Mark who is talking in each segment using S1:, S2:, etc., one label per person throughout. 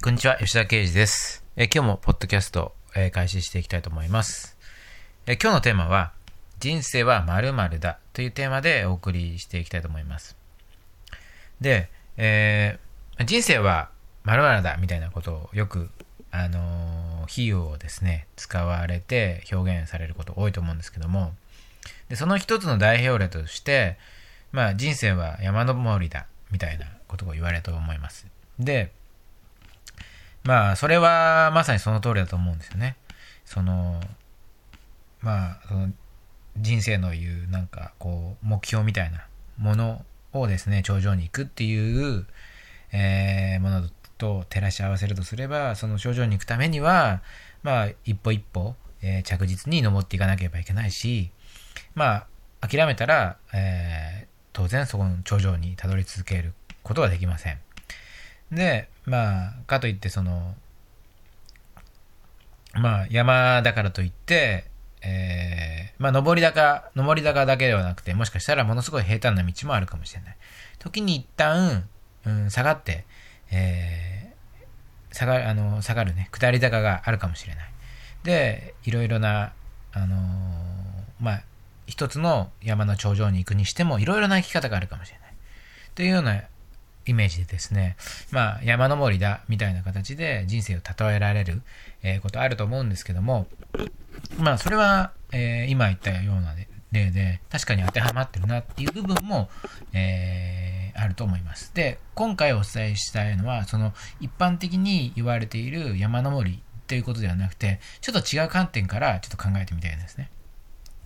S1: こんにちは。吉田啓二です。え今日もポッドキャスト、え開始していきたいと思います。え今日のテーマは、人生は〇〇だというテーマでお送りしていきたいと思います。で、えー人生は〇〇だみたいなことをよく、あのー比喩をですね、使われて表現されること多いと思うんですけども、でその一つの代表例として、まあ、人生は山登りだみたいなことを言われると思います。で、まあ、それはまさにその通りだと思うんですよね。その、まあ、その人生の言う、なんか、こう、目標みたいなものをですね、頂上に行くっていう、えーものと照らし合わせるとすれば、その頂上に行くためには、まあ、一歩一歩、えー着実に登っていかなければいけないし、まあ、諦めたら、えー当然そこの頂上にたどり続けることはできません。で、まあ、かといって、その、まあ、山だからといって、えーまあ、登り坂、登り坂だけではなくて、もしかしたらものすごい平坦な道もあるかもしれない。時に一旦、うん、下がって、えー下がる、あの、下がるね、下り坂があるかもしれない。で、いろいろな、あのーまあ、一つの山の頂上に行くにしても、いろいろな生き方があるかもしれない。というようなイメージでですね、まあ、山登りだみたいな形で人生を例えられる、えことあると思うんですけども、まあ、それは、え今言ったような例で、確かに当てはまってるなっていう部分も、えーあると思います。で、今回お伝えしたいのは、その一般的に言われている山登りということではなくて、ちょっと違う観点からちょっと考えてみたいですね。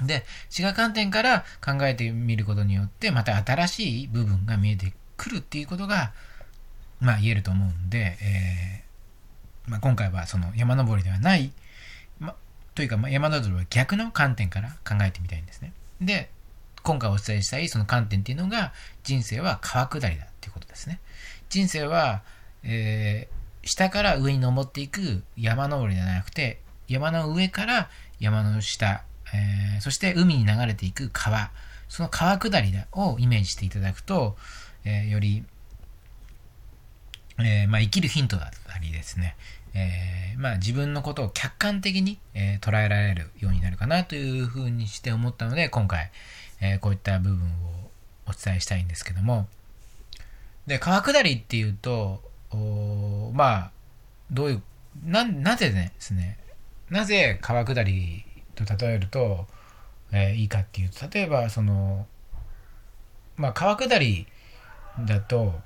S1: で、違う観点から考えてみることによって、また新しい部分が見えてくるっていうことが、まあ言えると思うんで、えーまあ、今回はその山登りではない、ま、というかま山登りは逆の観点から考えてみたいんですね。で、今回お伝えしたいその観点っていうのが、人生は川下りだっていうことですね。人生は、えー下から上に登っていく山登りではなくて、山の上から山の下、えーそして海に流れていく川、その川下りをイメージしていただくと、えーより、えーまあ、生きるヒントだったりですね、えーまあ、自分のことを客観的に、え捉えられるようになるかなというふうにして思ったので、今回、えこういった部分をお伝えしたいんですけども、で、川下りっていうと、まあ、どういう、な、なぜですね、なぜ川下りと例えると、えーいいかっていうと、例えば、その、まあ、川下りだと、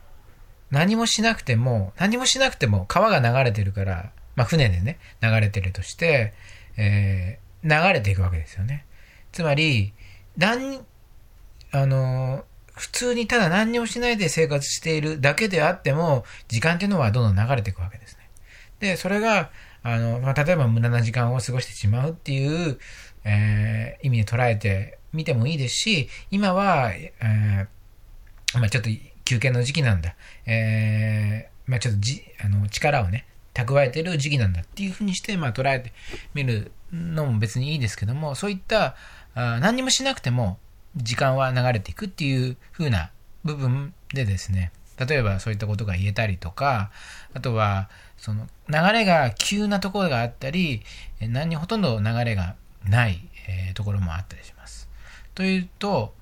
S1: 何もしなくても、何もしなくても川が流れてるから、まあ、船でね、流れてるとして、えー流れていくわけですよね。つまり、何、あの普通にただ何もしないで生活しているだけであっても、時間っていうのはどんどん流れていくわけですね。で、それが、あの、まあ、例えば無駄な時間を過ごしてしまうっていう、えー意味で捉えてみてもいいですし、今は、えーまあ、ちょっと休憩の時期なんだ。えーまあ、ちょっとじあの力をね、蓄えてる時期なんだっていうふうにして、まあ、捉えてみるのも別にいいですけども、そういったあ何にもしなくても時間は流れていくっていう風な部分でですね、例えばそういったことが言えたりとか、あとは、その流れが急なところがあったり、何にほとんど流れがない、えところもあったりします。というと、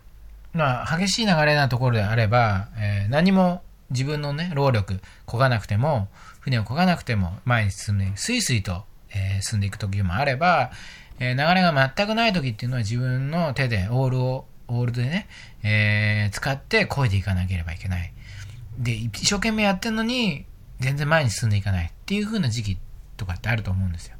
S1: まあ、激しい流れなところであれば、えー何も自分のね、労力、漕がなくても、船を漕がなくても前に進んで、スイスイと、えー進んでいく時もあれば、えー流れが全くない時っていうのは自分の手でオールを、オールでね、え使って漕いでいかなければいけない。で、一生懸命やってるのに、全然前に進んでいかないっていう風な時期とかってあると思うんですよ。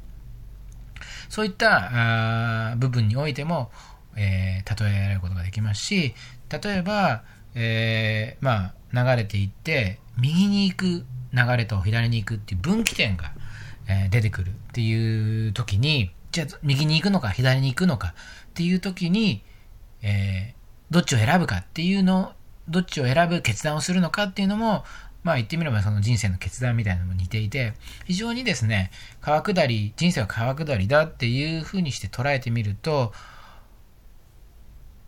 S1: そういったあ部分においても、えー例えられることができますし、例えば、えーまあ、流れていって、右に行く流れと左に行くっていう分岐点が、えー出てくるっていう時に、じゃあ右に行くのか左に行くのかっていう時に、えどっちを選ぶかっていうの、どっちを選ぶ決断をするのかっていうのも、まあ言ってみればその人生の決断みたいなのも似ていて、非常にですね、川下り、人生は川下りだっていうふうにして捉えてみると、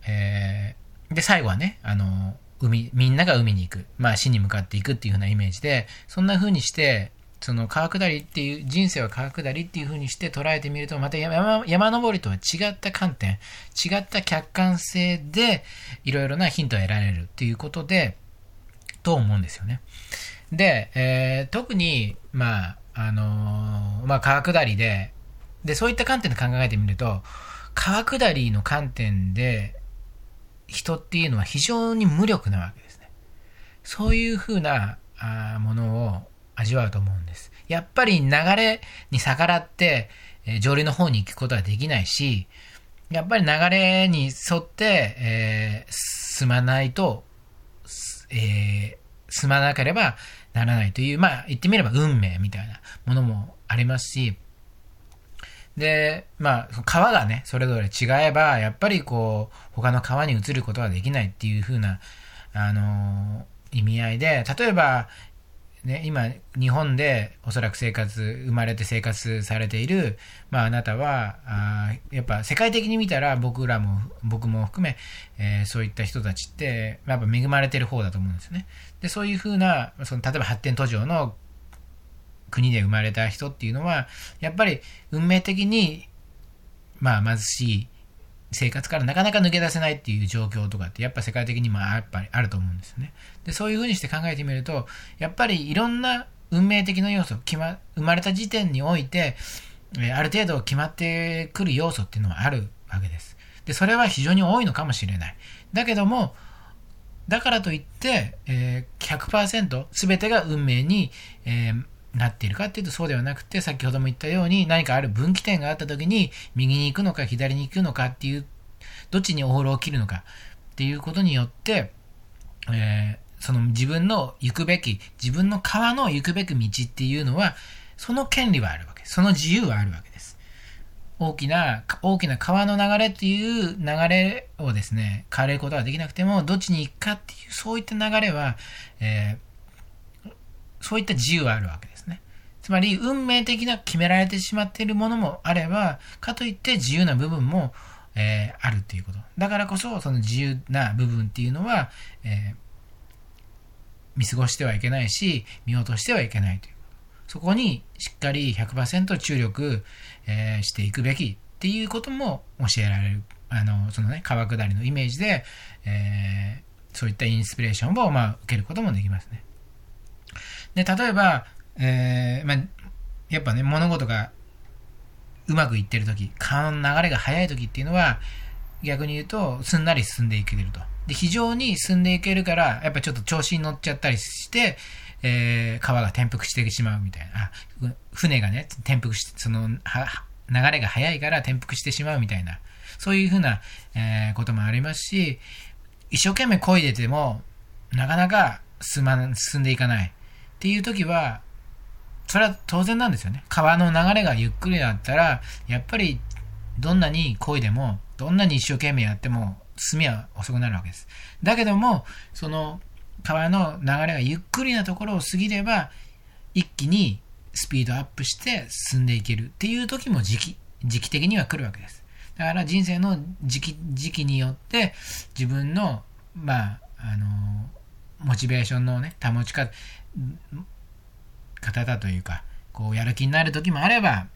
S1: えーで、最後はね、あの、海、みんなが海に行く。まあ死に向かっていくっていうふうなイメージで、そんな風にして、その川下りっていう、人生は川下りっていう風にして捉えてみると、また山山登りとは違った観点、違った客観性で、いろいろなヒントを得られるっていうことで、と思うんですよね。で、えー、特に、まあ、あのー、まあ、川下りで、で、そういった観点で考えてみると、川下りの観点で、人っていうのは非常に無力なわけですね。そういうふうなあものを味わうと思うんです。やっぱり流れに逆らって、えー、上流の方に行くことはできないし、やっぱり流れに沿って、えー、進まないと、えー、進まなければならないという、まあ言ってみれば運命みたいなものもありますし、で、まあ、川がね、それぞれ違えば、やっぱりこう、他の川に移ることはできないっていう風な、あのー、意味合いで、例えば、ね、今、日本でおそらく生活、生まれて生活されている、まあ、あなたは、あやっぱ世界的に見たら僕らも、僕も含め、えー、そういった人たちって、やっぱ恵まれてる方だと思うんですよね。で、そういうふうな、その例えば発展途上の国で生まれた人っていうのは、やっぱり運命的に、まあ、貧しい生活からなかなか抜け出せないっていう状況とかって、やっぱ世界的にもやっぱりあると思うんですよね。で、そういうふうにして考えてみると、やっぱりいろんな運命的な要素、決ま、生まれた時点において、ある程度決まってくる要素っていうのはあるわけです。で、それは非常に多いのかもしれない。だけども、だからといって、えー、100%全てが運命に、えーなっているかっていうとそうではなくて、先ほども言ったように何かある分岐点があった時に右に行くのか左に行くのかっていう、どっちにオールを切るのかっていうことによって、えー、その自分の行くべき、自分の川の行くべき道っていうのは、その権利はあるわけです。その自由はあるわけです。大きな、大きな川の流れっていう流れをですね、変えることはできなくても、どっちに行くかっていう、そういった流れは、えー、そういった自由はあるわけです。つまり、運命的な決められてしまっているものもあれば、かといって自由な部分も、えー、あるっていうこと。だからこそ、その自由な部分っていうのは、えー、見過ごしてはいけないし、見落としてはいけないということ。そこにしっかり100%注力、えー、していくべきっていうことも教えられる。あの、そのね、川下りのイメージで、え、そういったインスピレーションを、まあ、受けることもできますね。で、例えば、えー、まあ、やっぱね、物事がうまくいってるとき、川の流れが速いときっていうのは、逆に言うと、すんなり進んでいけると。で、非常に進んでいけるから、やっぱちょっと調子に乗っちゃったりして、えー、川が転覆してしまうみたいな。あ船がね、転覆して、その、流れが速いから転覆してしまうみたいな。そういうふうな、えー、こともありますし、一生懸命漕いでても、なかなか進ま、進んでいかない。っていう時は、それは当然なんですよね。川の流れがゆっくりだったら、やっぱりどんなに漕いでも、どんなに一生懸命やっても、進みは遅くなるわけです。だけども、その川の流れがゆっくりなところを過ぎれば、一気にスピードアップして進んでいけるっていう時も時期、時期的には来るわけです。だから人生の時期、時期によって自分の、まあ、あの、モチベーションのね、保ち方、方だというか、こうやる気になる時もあれば、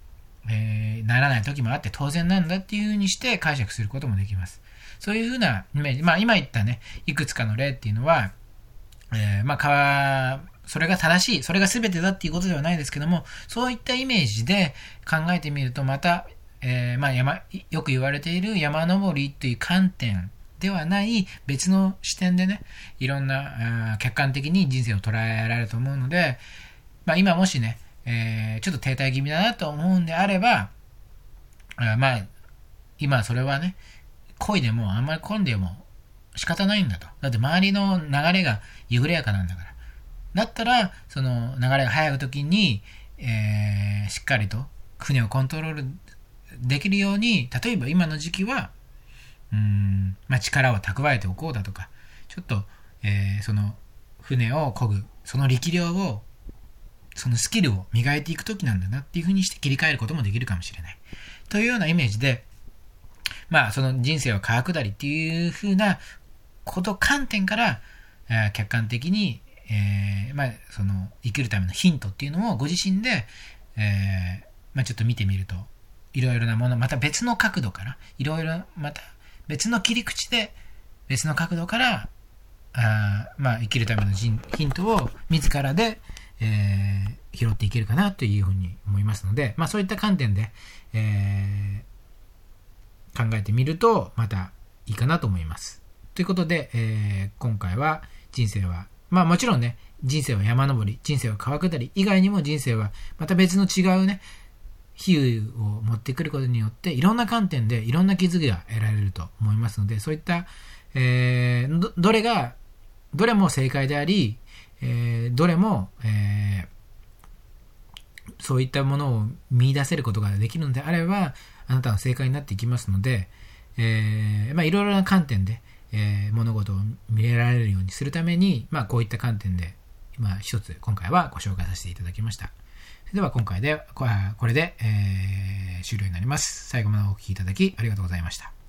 S1: えー、ならない時もあって当然なんだっていう風にして解釈することもできます。そういう風なイメージ、まあ今言ったね、いくつかの例っていうのは、えー、まあ、それが正しい、それが全てだっていうことではないですけども、そういったイメージで考えてみると、また、えー、まあ山、よく言われている山登りという観点ではない別の視点でね、いろんな客観的に人生を捉えられると思うので、まあ、今もしね、えー、ちょっと停滞気味だなと思うんであれば、あまあ、今それはね、恋でもあんまり混んでも仕方ないんだと。だって周りの流れがゆれやかなんだから。だったら、その流れが速い時に、えー、しっかりと船をコントロールできるように、例えば今の時期は、うん、まあ、力を蓄えておこうだとか、ちょっと、えー、その船を漕ぐ、その力量をそのスキルを磨いていくときなんだなっていうふうにして切り替えることもできるかもしれない。というようなイメージで、まあ、その人生は川下りっていうふうなこと、観点から、え、客観的に、えー、まあ、その生きるためのヒントっていうのをご自身で、えー、まあ、ちょっと見てみるといろいろなものまた別の角度からいろいろまた別の切り口で別の角度からあまあ、生きるためのヒントを自らで、えー、拾っていけるかなというふうに思いますので、まあ、そういった観点で、えー、考えてみるとまたいいかなと思います。ということで、えー、今回は人生は、まあもちろんね、人生は山登り、人生は川下り以外にも人生はまた別の違うね、比喩を持ってくることによっていろんな観点でいろんな気づきが得られると思いますので、そういった、えー、どれがどれも正解であり、えー、どれも、えー、そういったものを見出せることができるのであれば、あなたは正解になっていきますので、えー、まあ、いろいろな観点で、えー、物事を見られるようにするために、まあ、こういった観点で、まあ、一つ今回はご紹介させていただきました。では今回で、これで、えー、終了になります。最後までお聴きいただきありがとうございました。